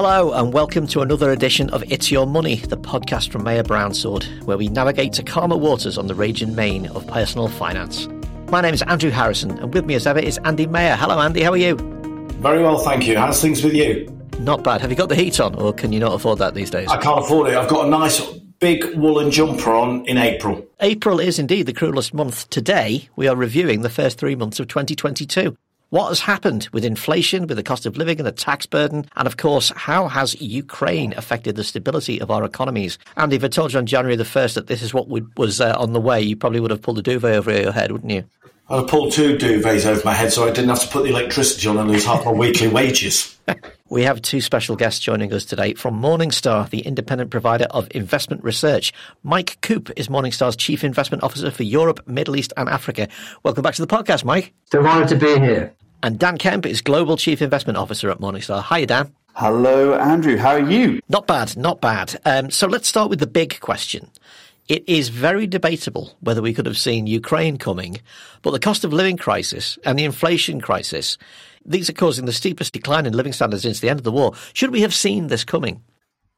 Hello, and welcome to another edition of It's Your Money, the podcast from Maher Brownsword, where we navigate to calmer waters on the raging main of personal finance. My name is Andrew Harrison, and with me as ever is Andy Maher. Hello, Andy, how are you? Very well, thank you. How's things with you? Not bad. Have you got the heat on, or can you not afford that these days? I can't afford it. I've got a nice big woolen jumper on in April. April is indeed the cruelest month. Today, we are reviewing the first three months of 2022. What has happened with inflation, with the cost of living and the tax burden? And of course, how has Ukraine affected the stability of our economies? And if I told you on January the 1st that this is what was uh, on the way, you probably would have pulled a duvet over your head, wouldn't you? I pulled two duvets over my head so I didn't have to put the electricity on and lose half my weekly wages. We have two special guests joining us today from Morningstar, the independent provider of investment research. Mike Coop is Morningstar's Chief Investment Officer for Europe, Middle East and Africa. Welcome back to the podcast, Mike. Delighted to be here. And Dan Kemp is Global Chief Investment Officer at Morningstar. Hi, Dan. Hello, Andrew. How are you? Not bad, not bad. Um, so let's start with the big question. It is very debatable whether we could have seen Ukraine coming, but the cost of living crisis and the inflation crisis, these are causing the steepest decline in living standards since the end of the war. Should we have seen this coming?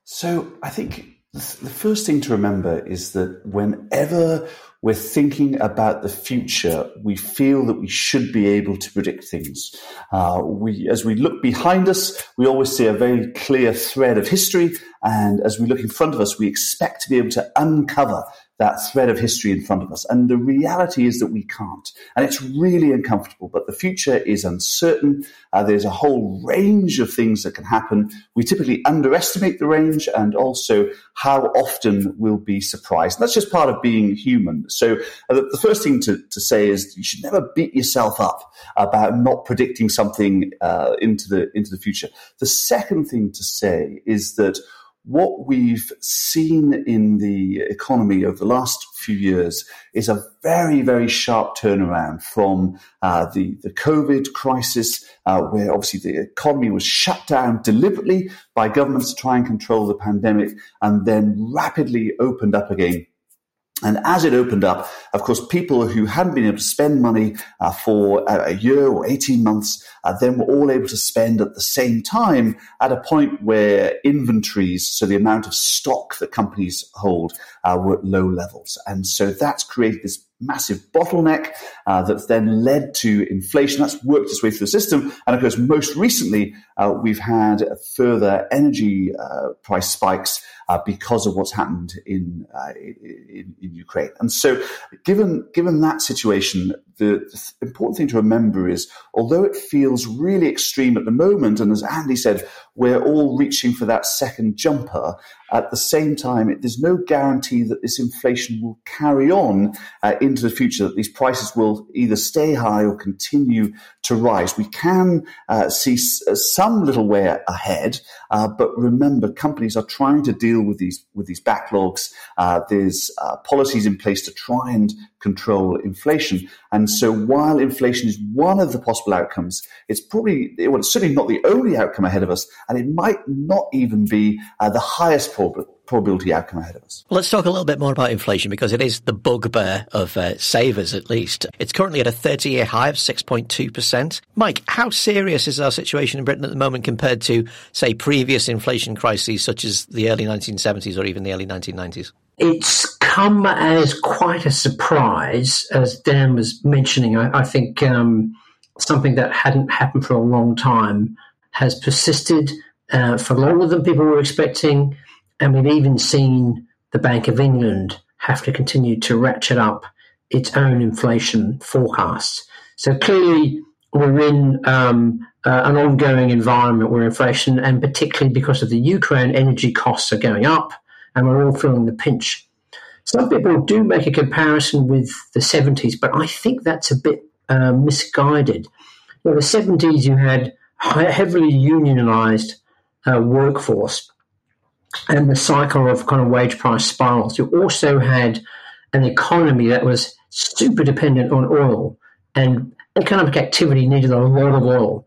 So I think the first thing to remember is that whenever we're thinking about the future, we feel that we should be able to predict things. Uh, we, as we look behind us, we always see a very clear thread of history. And as we look in front of us, we expect to be able to uncover that thread of history in front of us. And the reality is that we can't. And it's really uncomfortable, but the future is uncertain. Uh, there's a whole range of things that can happen. We typically underestimate the range and also how often we'll be surprised. And that's just part of being human. So uh, the, the, first thing to, to say is you should never beat yourself up about not predicting something uh, into the into the future. The second thing to say is that what we've seen in the economy over the last few years is a very, very sharp turnaround from uh, the, the COVID crisis, uh, where obviously the economy was shut down deliberately by governments to try and control the pandemic and then rapidly opened up again and as it opened up, of course, people who hadn't been able to spend money uh, for a year or 18 months uh, then were all able to spend at the same time at a point where inventories, so the amount of stock that companies hold, uh, were at low levels. And so that's created this massive bottleneck uh, that's then led to inflation. That's worked its way through the system. And of course, most recently, uh, we've had further energy uh, price spikes uh, because of what's happened in, uh, in, in Ukraine. And so, given given that situation, the, the, important thing to remember is, although it feels really extreme at the moment, and as Andy said, we're all reaching for that second jumper. At the same time, it, there's no guarantee that this inflation will carry on uh, into the future. That these prices will either stay high or continue to rise. We can uh, see s- uh, some little way ahead, uh, but remember, companies are trying to deal with these with these backlogs. Uh, there's uh, policies in place to try and control inflation. And so while inflation is one of the possible outcomes, it's probably, well, it's certainly not the only outcome ahead of us. And it might not even be uh, the highest probability outcome ahead of us. Let's talk a little bit more about inflation because it is the bugbear of uh, savers, at least. It's currently at a 30 year high of 6.2%. Mike, how serious is our situation in Britain at the moment compared to, say, previous inflation crises such as the early 1970s or even the early 1990s? It's come as quite a surprise, as Dan was mentioning. I, I think um, something that hadn't happened for a long time has persisted uh, for longer than people were expecting. And we've even seen the Bank of England have to continue to ratchet up its own inflation forecasts. So clearly, we're in um, uh, an ongoing environment where inflation, and particularly because of the Ukraine, energy costs are going up and we're all feeling the pinch. Some people do make a comparison with the 70s, but I think that's a bit uh, misguided. In the 70s, you had a heavily unionized uh, workforce and the cycle of kind of wage price spirals. You also had an economy that was super dependent on oil, and economic activity needed a lot of oil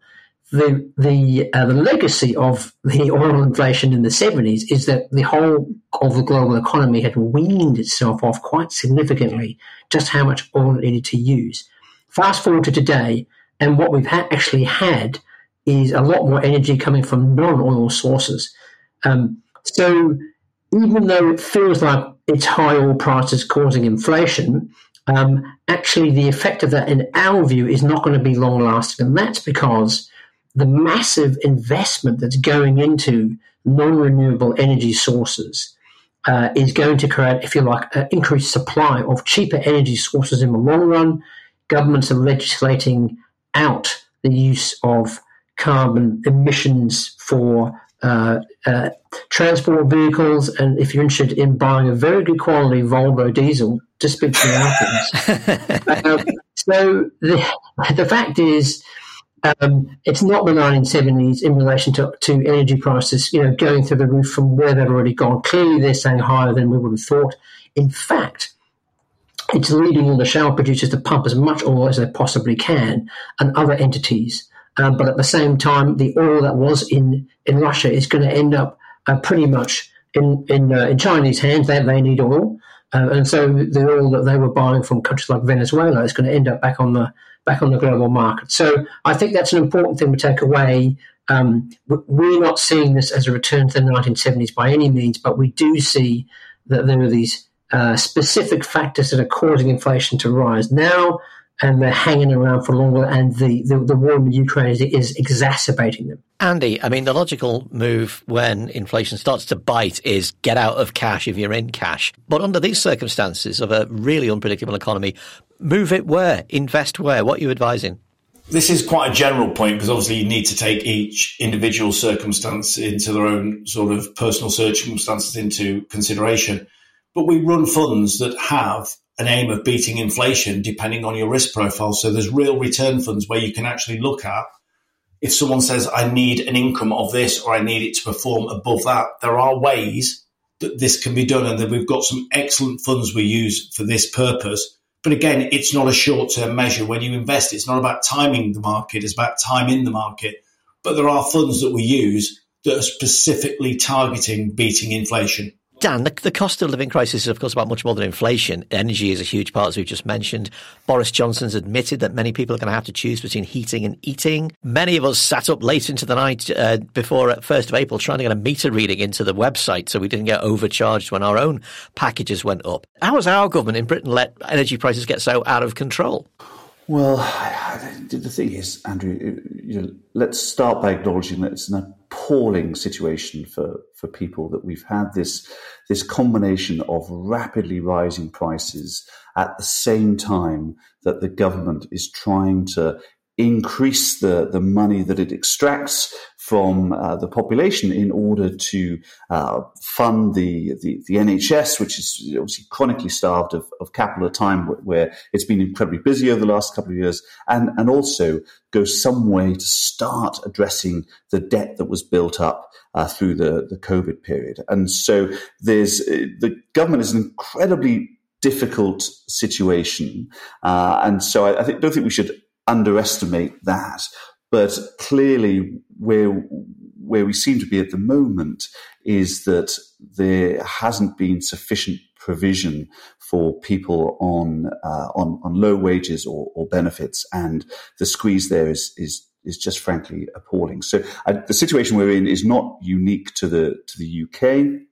the the uh, the legacy of the oil inflation in the seventies is that the whole of the global economy had weaned itself off quite significantly just how much oil it needed to use. Fast forward to today, and what we've ha- actually had is a lot more energy coming from non-oil sources. Um, so even though it feels like it's high oil prices causing inflation, um, actually the effect of that, in our view, is not going to be long lasting, and that's because the massive investment that's going into non-renewable energy sources uh, is going to create, if you like, an increased supply of cheaper energy sources in the long run. Governments are legislating out the use of carbon emissions for uh, uh, transport vehicles. And if you're interested in buying a very good quality Volvo diesel, just speak to the um, so the, the fact is, um, it's not the 1970s in relation to, to energy prices, you know, going through the roof from where they've already gone. Clearly, they're saying higher than we would have thought. In fact, it's leading all the shale producers to pump as much oil as they possibly can, and other entities. Um, but at the same time, the oil that was in, in Russia is going to end up uh, pretty much in in, uh, in Chinese hands. They, they need oil, uh, and so the oil that they were buying from countries like Venezuela is going to end up back on the back on the global market. So I think that's an important thing to take away. Um, we're not seeing this as a return to the 1970s by any means, but we do see that there are these uh, specific factors that are causing inflation to rise now, and they're hanging around for longer, and the, the, the war in Ukraine is, is exacerbating them. Andy, I mean, the logical move when inflation starts to bite is get out of cash if you're in cash. But under these circumstances of a really unpredictable economy, move it where? Invest where? What are you advising? This is quite a general point because obviously you need to take each individual circumstance into their own sort of personal circumstances into consideration. But we run funds that have an aim of beating inflation depending on your risk profile. So there's real return funds where you can actually look at if someone says, I need an income of this or I need it to perform above that, there are ways that this can be done and then we've got some excellent funds we use for this purpose. But again, it's not a short term measure. When you invest, it's not about timing the market, it's about time in the market. But there are funds that we use that are specifically targeting beating inflation. Dan, the, the, cost of living crisis is, of course, about much more than inflation. Energy is a huge part, as we've just mentioned. Boris Johnson's admitted that many people are going to have to choose between heating and eating. Many of us sat up late into the night uh, before 1st of April trying to get a meter reading into the website so we didn't get overcharged when our own packages went up. How has our government in Britain let energy prices get so out of control? Well, the thing is, Andrew, you know, let's start by acknowledging that it's an appalling situation for, for people that we've had this this combination of rapidly rising prices at the same time that the government is trying to increase the, the money that it extracts from uh, the population in order to uh, fund the, the, the, NHS, which is obviously chronically starved of, of capital at time where it's been incredibly busy over the last couple of years, and, and also go some way to start addressing the debt that was built up uh, through the, the COVID period. And so there's uh, the government is an incredibly difficult situation. Uh, and so I, I don't think we should underestimate that. But clearly, where where we seem to be at the moment is that there hasn't been sufficient provision for people on uh, on, on low wages or, or, benefits, and the squeeze there is is is just frankly appalling. So uh, the situation we're in is not unique to the to the UK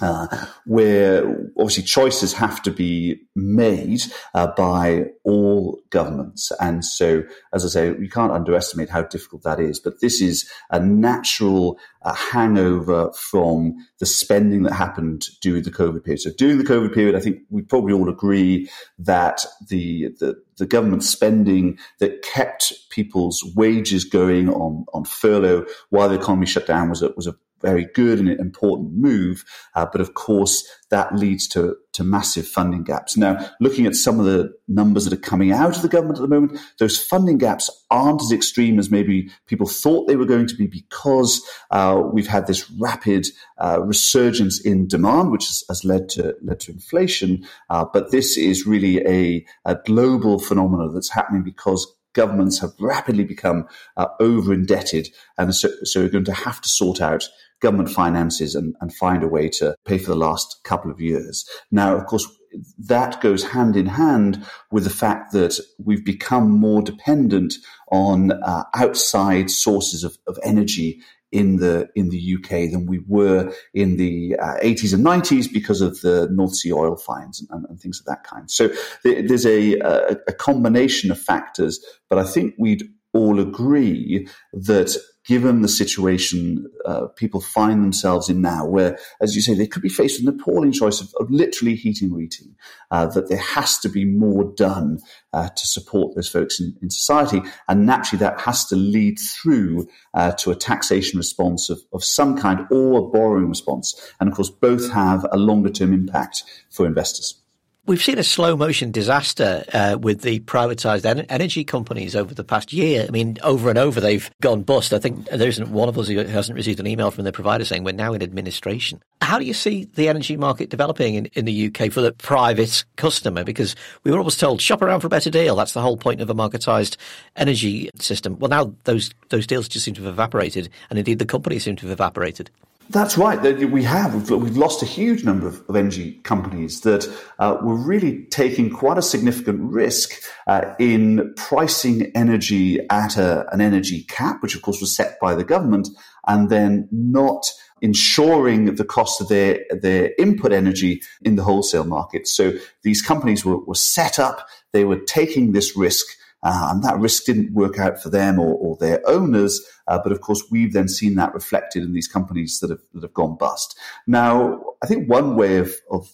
uh, where obviously choices have to be made uh, by all governments. And so, as I say, you can't underestimate how difficult that is. But this is a natural uh, hangover from the spending that happened during the COVID period. So, during the COVID period, I think we probably all agree that the, the the government spending that kept people's wages going on, on furlough while the economy shut down was a, was a very good and important move. Uh, but of course, that leads to, to massive funding gaps. Now, looking at some of the numbers that are coming out of the government at the moment, those funding gaps aren't as extreme as maybe people thought they were going to be because uh, we've had this rapid uh, resurgence in demand, which has, has, led to led to inflation. Uh, but this is really a, a global phenomenon that's happening because governments have rapidly become uh, over indebted, and so, so we're going to have to sort out government finances and, and find a way to pay for the last couple of years. Now, of course, that goes hand in hand with the fact that we've become more dependent on uh, outside sources of, of energy in the in the UK than we were in the uh, 80s and 90s because of the North Sea oil finds and, and things of that kind. So there's a, a, a combination of factors, but I think we'd all agree that given the situation uh, people find themselves in now, where, as you say, they could be faced with an appalling choice of, of literally heating or eating, uh, that there has to be more done uh, to support those folks in, in, society. And naturally, that has to lead through uh, to a taxation response of, of some kind or a borrowing response. And of course, both have a longer term impact for investors. We've seen a slow motion disaster uh, with the privatized en- energy companies over the past year. I mean, over and over they've gone bust. I think there isn't one of us who hasn't received an email from their provider saying we're now in administration. How do you see the energy market developing in, in the UK for the private customer? Because we were always told shop around for a better deal. That's the whole point of a marketized energy system. Well, now those those deals just seem to have evaporated, and indeed the companies seem to have evaporated. That's right. We have. We've lost a huge number of, energy companies that uh, were really taking quite a significant risk uh, in pricing energy at a, an energy cap, which of course was set by the government, and then not ensuring the cost of their, their input energy in the wholesale market. So these companies were, were set up. They were taking this risk uh, and that risk didn't work out for them or, or their owners. Uh, but of course, we've then seen that reflected in these companies that have, that have gone bust. Now, I think one way of, of,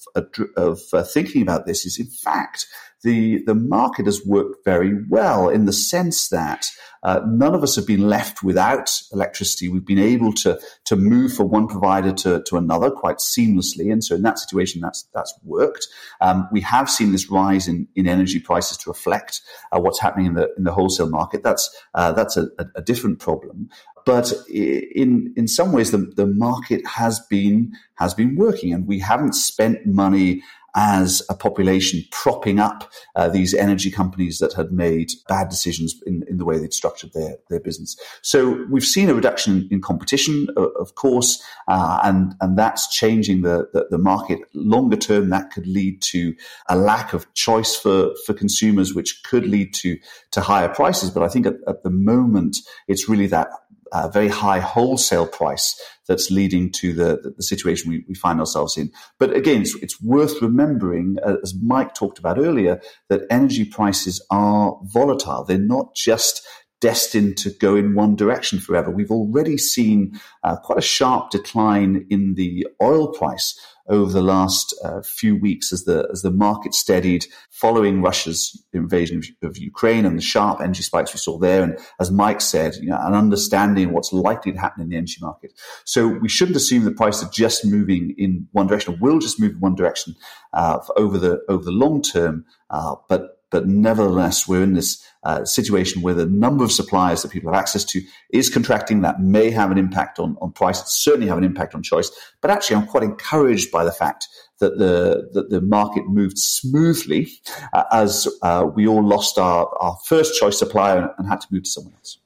of uh, thinking about this is, in fact, the, the market has worked very well in the sense that uh, none of us have been left without electricity. We've been able to to move from one provider to, to another quite seamlessly, and so in that situation, that's that's worked. Um, we have seen this rise in, in energy prices to reflect uh, what's happening in the in the wholesale market. That's uh, that's a, a, different problem. But in in some ways, the, the market has been has been working, and we haven't spent money as a population propping up uh, these energy companies that had made bad decisions in, in the way they'd structured their, their business. So we've seen a reduction in competition, of course, uh, and, and that's changing the, the, the, market. Longer term, that could lead to a lack of choice for, for consumers, which could lead to, to higher prices. But I think at, at the moment, it's really that uh, very high wholesale price that's leading to the, the situation we, we, find ourselves in. But again, it's, it's worth remembering, uh, as Mike talked about earlier, that energy prices are volatile. They're not just destined to go in one direction forever. We've already seen uh, quite a sharp decline in the oil price over the last uh, few weeks as the as the market steadied following Russia's invasion of, of, Ukraine and the sharp energy spikes we saw there, and as Mike said, you know, an understanding of what's likely to happen in the energy market. So we shouldn't assume the price is just moving in one direction, or will just move in one direction uh, over the over the long term, uh, but but nevertheless, we're in this uh, situation where the number of suppliers that people have access to is contracting. That may have an impact on, on price. It certainly have an impact on choice. But actually, I'm quite encouraged by the fact that the that the market moved smoothly uh, as uh, we all lost our, our first choice supplier and, and had to move to someone else.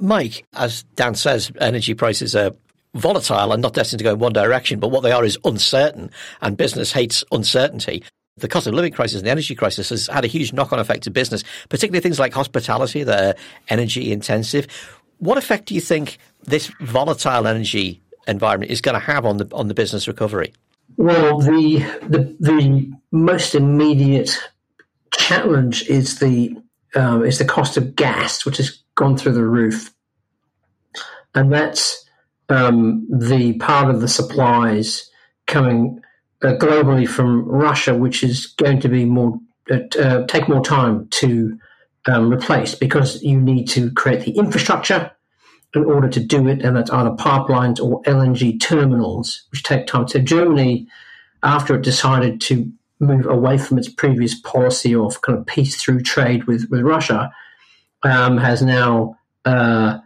Mike, as Dan says, energy prices are volatile and not destined to go in one direction, but what they are is uncertain, and business hates uncertainty. The cost of living crisis and the energy crisis has had a huge knock on effect to business, particularly things like hospitality that are energy intensive. What effect do you think this volatile energy environment is going to have on the on the business recovery? Well, the the, the most immediate challenge is the um, is the cost of gas, which has gone through the roof, and that's um, the part of the supplies coming globally from Russia, which is going to be more uh, uh, take more time to um, replace because you need to create the infrastructure in order to do it, and that's either pipelines or LNG terminals, which take time. So Germany, after it decided to move away from its previous policy of kind of peace through trade with with Russia, um, has now uh,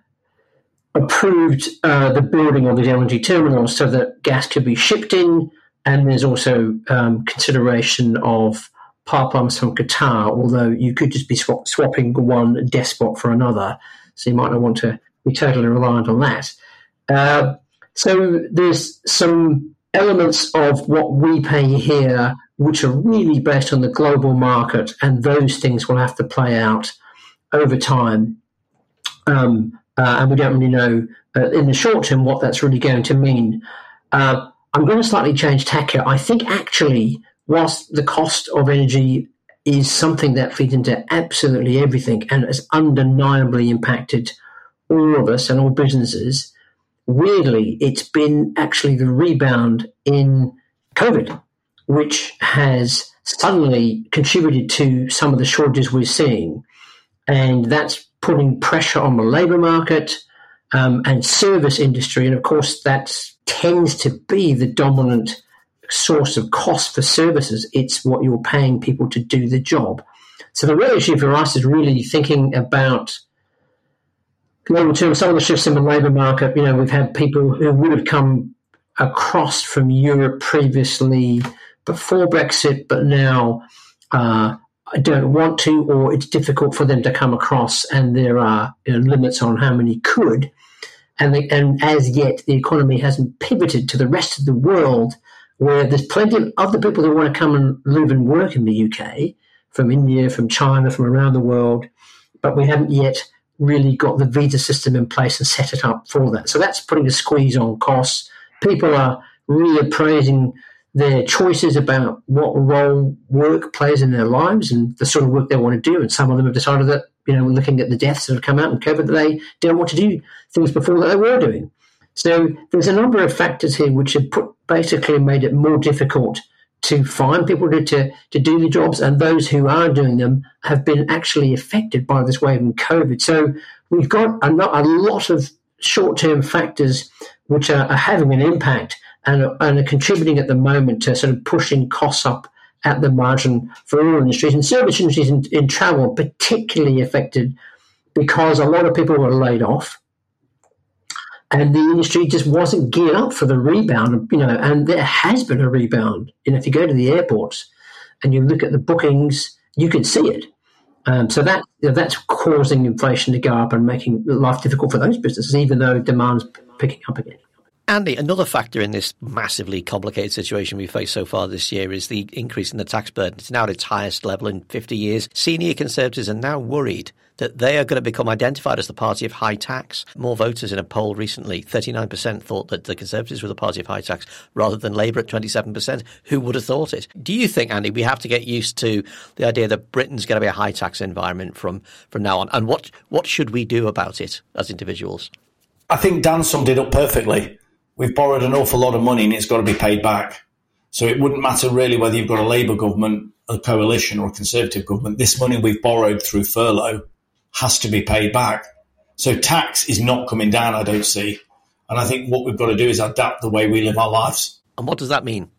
approved uh, the building of these LNG terminals so that gas could be shipped in and there's also um, consideration of power pipelines from Qatar, although you could just be swap- swapping one despot for another. So you might not want to be totally reliant on that. Uh, So there's some elements of what we pay here which are really based on the global market, and those things will have to play out over time. Um, uh, and we don't really know uh, in the short term what that's really going to mean. Uh, I'm going to slightly change tack here. I think actually, whilst the cost of energy is something that feeds into absolutely everything and has undeniably impacted all of us and all businesses, weirdly, it's been actually the rebound in COVID, which has suddenly contributed to some of the shortages we're seeing. And that's putting pressure on the labour market um, and service industry. And of course, that tends to be the dominant source of cost for services. It's what you're paying people to do the job. So the real issue for us is really thinking about long term, some of the shifts in the labour market. You know, we've had people who would have come across from Europe previously before Brexit, but now uh, don't want to, or it's difficult for them to come across, and there are you know, limits on how many could. And, the, and as yet, the economy hasn't pivoted to the rest of the world, where there's plenty of other people who want to come and live and work in the UK, from India, from China, from around the world, but we haven't yet really got the visa system in place and set it up for that. So that's putting a squeeze on costs. People are reappraising their choices about what role work plays in their lives and the sort of work they want to do. And some of them have decided that, you know, looking at the deaths that have come out in COVID, that they don't want to do things before that they were doing. So there's a number of factors here which have put basically made it more difficult to find people to, to, to do the jobs, and those who are doing them have been actually affected by this wave in COVID. So we've got a, a lot of short term factors which are, are, having an impact and are, and are contributing at the moment to sort of pushing costs up at the margin for all industries. And service industries in, in travel particularly affected because a lot of people were laid off and the industry just wasn't geared up for the rebound. You know, and there has been a rebound. And if you go to the airports and you look at the bookings, you can see it. Um, so that that's causing inflation to go up and making life difficult for those businesses, even though demand's picking up again. Andy, another factor in this massively complicated situation we faced so far this year is the increase in the tax burden. It's now at its highest level in 50 years. Senior Conservatives are now worried that they are going to become identified as the party of high tax. More voters in a poll recently, 39% thought that the Conservatives were the party of high tax rather than Labour at 27%. Who would have thought it? Do you think, Andy, we have to get used to the idea that Britain's going to be a high tax environment from, from now on? And what, what should we do about it as individuals? I think Dan summed it up perfectly we've borrowed an awful lot of money and it's got to be paid back. So it wouldn't matter really whether you've got a Labour government, a coalition, or a Conservative government. This money we've borrowed through furlough has to be paid back. So tax is not coming down, I don't see. And I think what we've got to do is adapt the way we live our lives. And what does that mean?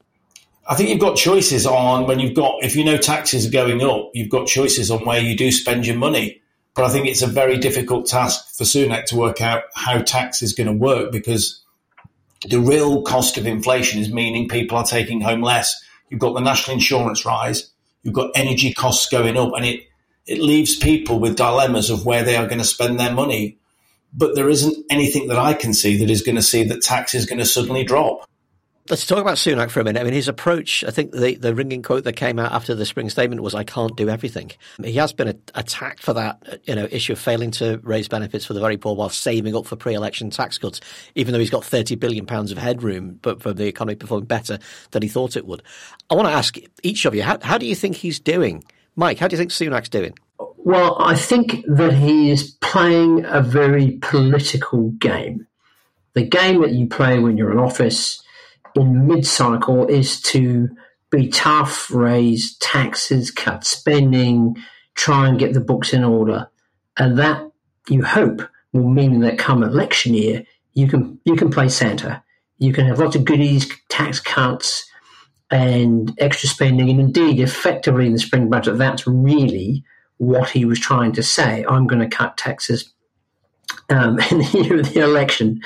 I think you've got choices on when you've got, if you know taxes are going up, you've got choices on where you do spend your money. But I think it's a very difficult task for Sunak to work out how tax is going to work because the real cost of inflation is meaning people are taking home less. You've got the national insurance rise, you've got energy costs going up, and it, it leaves people with dilemmas of where they are going to spend their money. But there isn't anything that I can see that is going to see that tax is going to suddenly drop. Let's talk about Sunak for a minute. I mean, his approach, I think the, the ringing quote that came out after the spring statement was, I can't do everything. He has been attacked for that, you know, issue of failing to raise benefits for the very poor while saving up for pre-election tax cuts, even though he's got 30 billion pounds of headroom, but for the economy performing better than he thought it would. I want to ask each of you, how, how do you think he's doing? Mike, how do you think Sunak's doing? Well, I think that he is playing a very political game. The game that you play when you're in office in mid cycle is to be tough, raise taxes, cut spending, try and get the books in order. And that you hope will mean that come election year, you can you can play Santa. You can have lots of goodies, tax cuts, and extra spending. And indeed, effectively in the spring budget, that's really what he was trying to say. I'm going to cut taxes um, in the year of the election.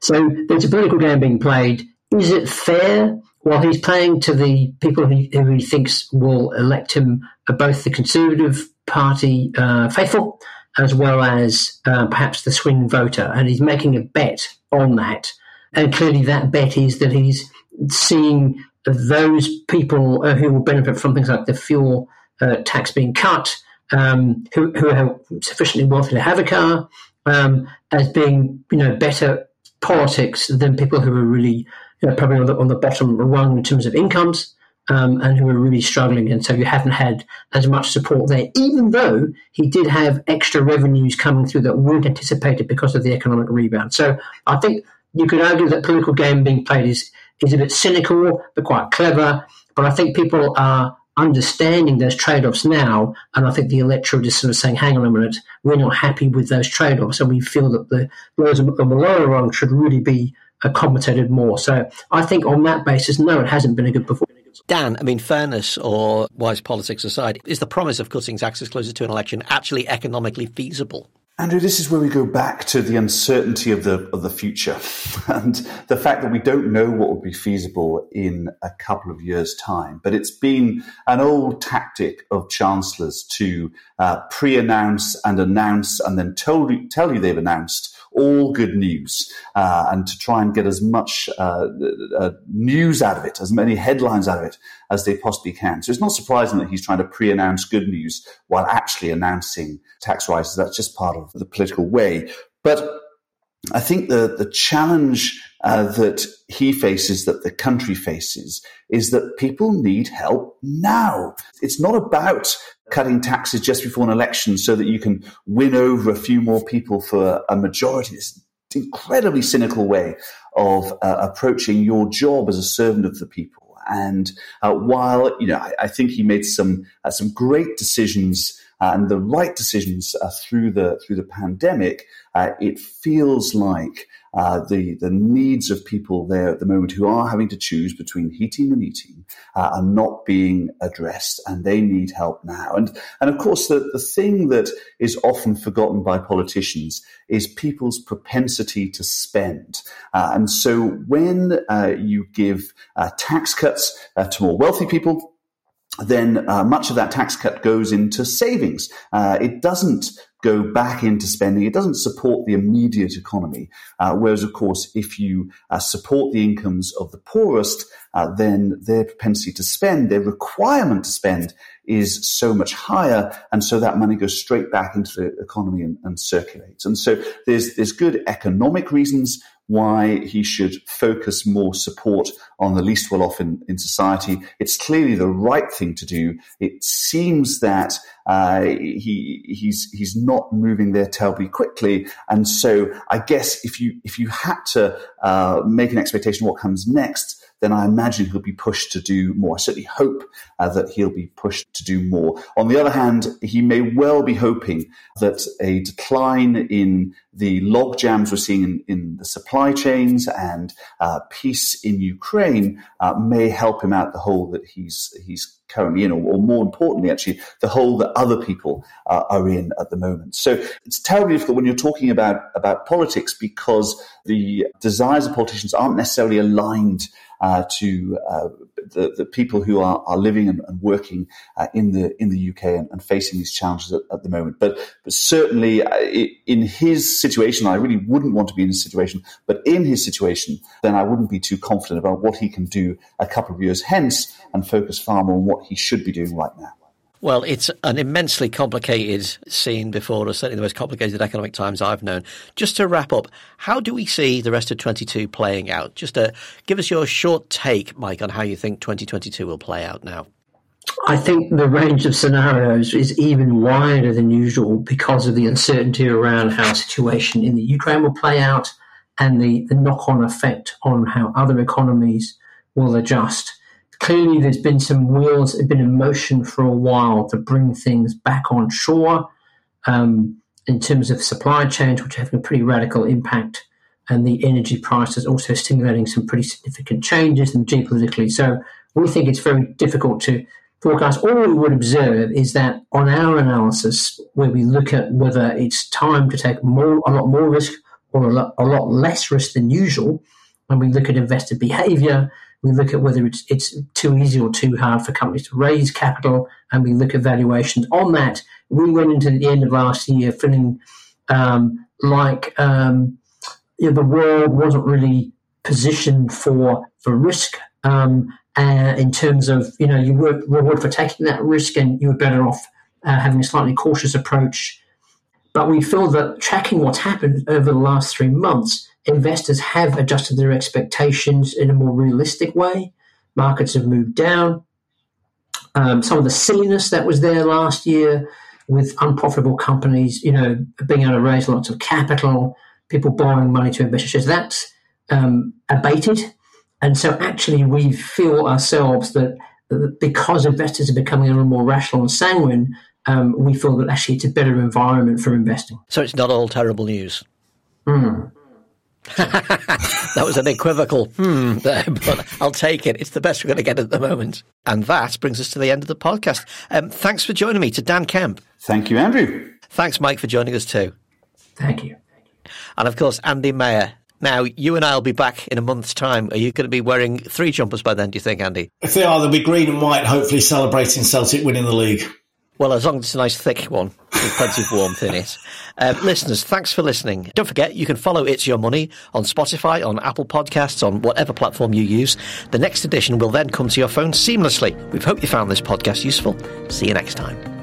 So there's a political game being played is it fair while he's playing to the people who, who he thinks will elect him, uh, both the Conservative Party uh, faithful as well as uh, perhaps the swing voter, and he's making a bet on that. And clearly, that bet is that he's seeing those people uh, who will benefit from things like the fuel uh, tax being cut, um, who, who are sufficiently wealthy to have a car, um, as being you know better politics than people who are really you know, probably on the, on the bottom rung in terms of incomes. Um, and who are really struggling, and so you haven't had as much support there. Even though he did have extra revenues coming through that weren't anticipated because of the economic rebound. So I think you could argue that political game being played is is a bit cynical but quite clever. But I think people are understanding those trade offs now. And I think the electorate is sort of saying, hang on a minute, we're not happy with those trade offs. And we feel that the those on the lower rung should really be accommodated more. So I think on that basis, no, it hasn't been a good performance. Dan, I mean, fairness or wise politics aside, is the promise of cutting taxes closer to an election actually economically feasible? Andrew, this is where we go back to the uncertainty of the of the future and the fact that we don't know what would be feasible in a couple of years' time. But it's been an old tactic of chancellors to uh, pre-announce and announce and then tell you, tell you they've announced all good news uh, and to try and get as much uh, uh, news out of it, as many headlines out of it as they possibly can. So it's not surprising that he's trying to pre announce good news while actually announcing tax rises. That's just part of the political way. But I think the, the challenge uh, that he faces, that the country faces, is that people need help now. It's not about cutting taxes just before an election so that you can win over a few more people for a majority. It's an incredibly cynical way of uh, approaching your job as a servant of the people. And uh, while you know, I, I, think he made some uh, some great decisions and the right decisions uh, through the through the pandemic, uh, it feels like uh, the the needs of people there at the moment who are having to choose between heating and eating uh, are not being addressed, and they need help now. And and of course, the the thing that is often forgotten by politicians is people's propensity to spend. Uh, and so when uh, you give uh, tax cuts uh, to more wealthy people, then uh, much of that tax cut goes into savings. Uh, it doesn't go back into spending. It doesn't support the immediate economy. Uh, whereas, of course, if you uh, support the incomes of the poorest, uh, then their propensity to spend, their requirement to spend is so much higher. And so that money goes straight back into the economy and, and circulates. And so there's, there's good economic reasons why he should focus more support on the least well off in, in society. It's clearly the right thing to do. It seems that uh, he he's he's not moving there terribly quickly, and so I guess if you if you had to uh, make an expectation of what comes next, then I imagine he'll be pushed to do more. I certainly hope uh, that he'll be pushed to do more. On the other hand, he may well be hoping that a decline in the log jams we're seeing in, in the supply chains and uh, peace in Ukraine uh, may help him out the hole that he's he's currently in, or, or more importantly, actually, the hole that other people uh, are in at the moment. So it's terribly difficult when you're talking about about politics because the desires of politicians aren't necessarily aligned to uh, the, the people who are, are living and, and working uh, in the in the UK and, and facing these challenges at, at, the moment. But but certainly uh, in his situation, I really wouldn't want to be in his situation. But in his situation, then I wouldn't be too confident about what he can do a couple of years hence, and focus far more on what he should be doing right now. Well, it's an immensely complicated scene before us, certainly the most complicated economic times I've known. Just to wrap up, how do we see the rest of 22 playing out? Just to give us your short take, Mike, on how you think 2022 will play out now. I think the range of scenarios is even wider than usual because of the uncertainty around how situation in the Ukraine will play out and the, the knock on effect on how other economies will adjust clearly there's been some wheels have been in motion for a while to bring things back on shore um, in terms of supply chains, which are having a pretty radical impact, and the energy prices also stimulating some pretty significant changes and geopolitically. So we think it's very difficult to forecast. All we would observe is that on our analysis, where we look at whether it's time to take more, a lot more risk or a lot, a lot less risk than usual, and we look at investor behavior, we look at whether it's, it's too easy or too hard for companies to raise capital, and we look at valuations. On that, we went into the end of last year feeling um, like um, you know, the world wasn't really positioned for for risk um, uh, in terms of you know you were rewarded for taking that risk and you were better off uh, having a slightly cautious approach. But we feel that tracking what's happened over the last three months, investors have adjusted their expectations in a more realistic way. Markets have moved down. Um, some of the silliness that was there last year with unprofitable companies, you know, being able to raise lots of capital, people borrowing money to invest that's um, abated. And so actually we feel ourselves that because investors are becoming a little more rational and sanguine, um, we feel that actually it's a better environment for investing. So it's not all terrible news. Mm. that was an equivocal hmm there, but I'll take it. It's the best we're going to get at the moment. And that brings us to the end of the podcast. Um, thanks for joining me, to Dan Kemp. Thank you, Andrew. Thanks, Mike, for joining us too. Thank you. And of course, Andy Maher. Now, you and I will be back in a month's time. Are you going to be wearing three jumpers by then, do you think, Andy? If they are, they'll be green and white, hopefully celebrating Celtic winning the league. Well, as long as it's a nice thick one with plenty of warmth in it. Uh, listeners, thanks for listening. Don't forget, you can follow It's Your Money on Spotify, on Apple Podcasts, on whatever platform you use. The next edition will then come to your phone seamlessly. We hope you found this podcast useful. See you next time.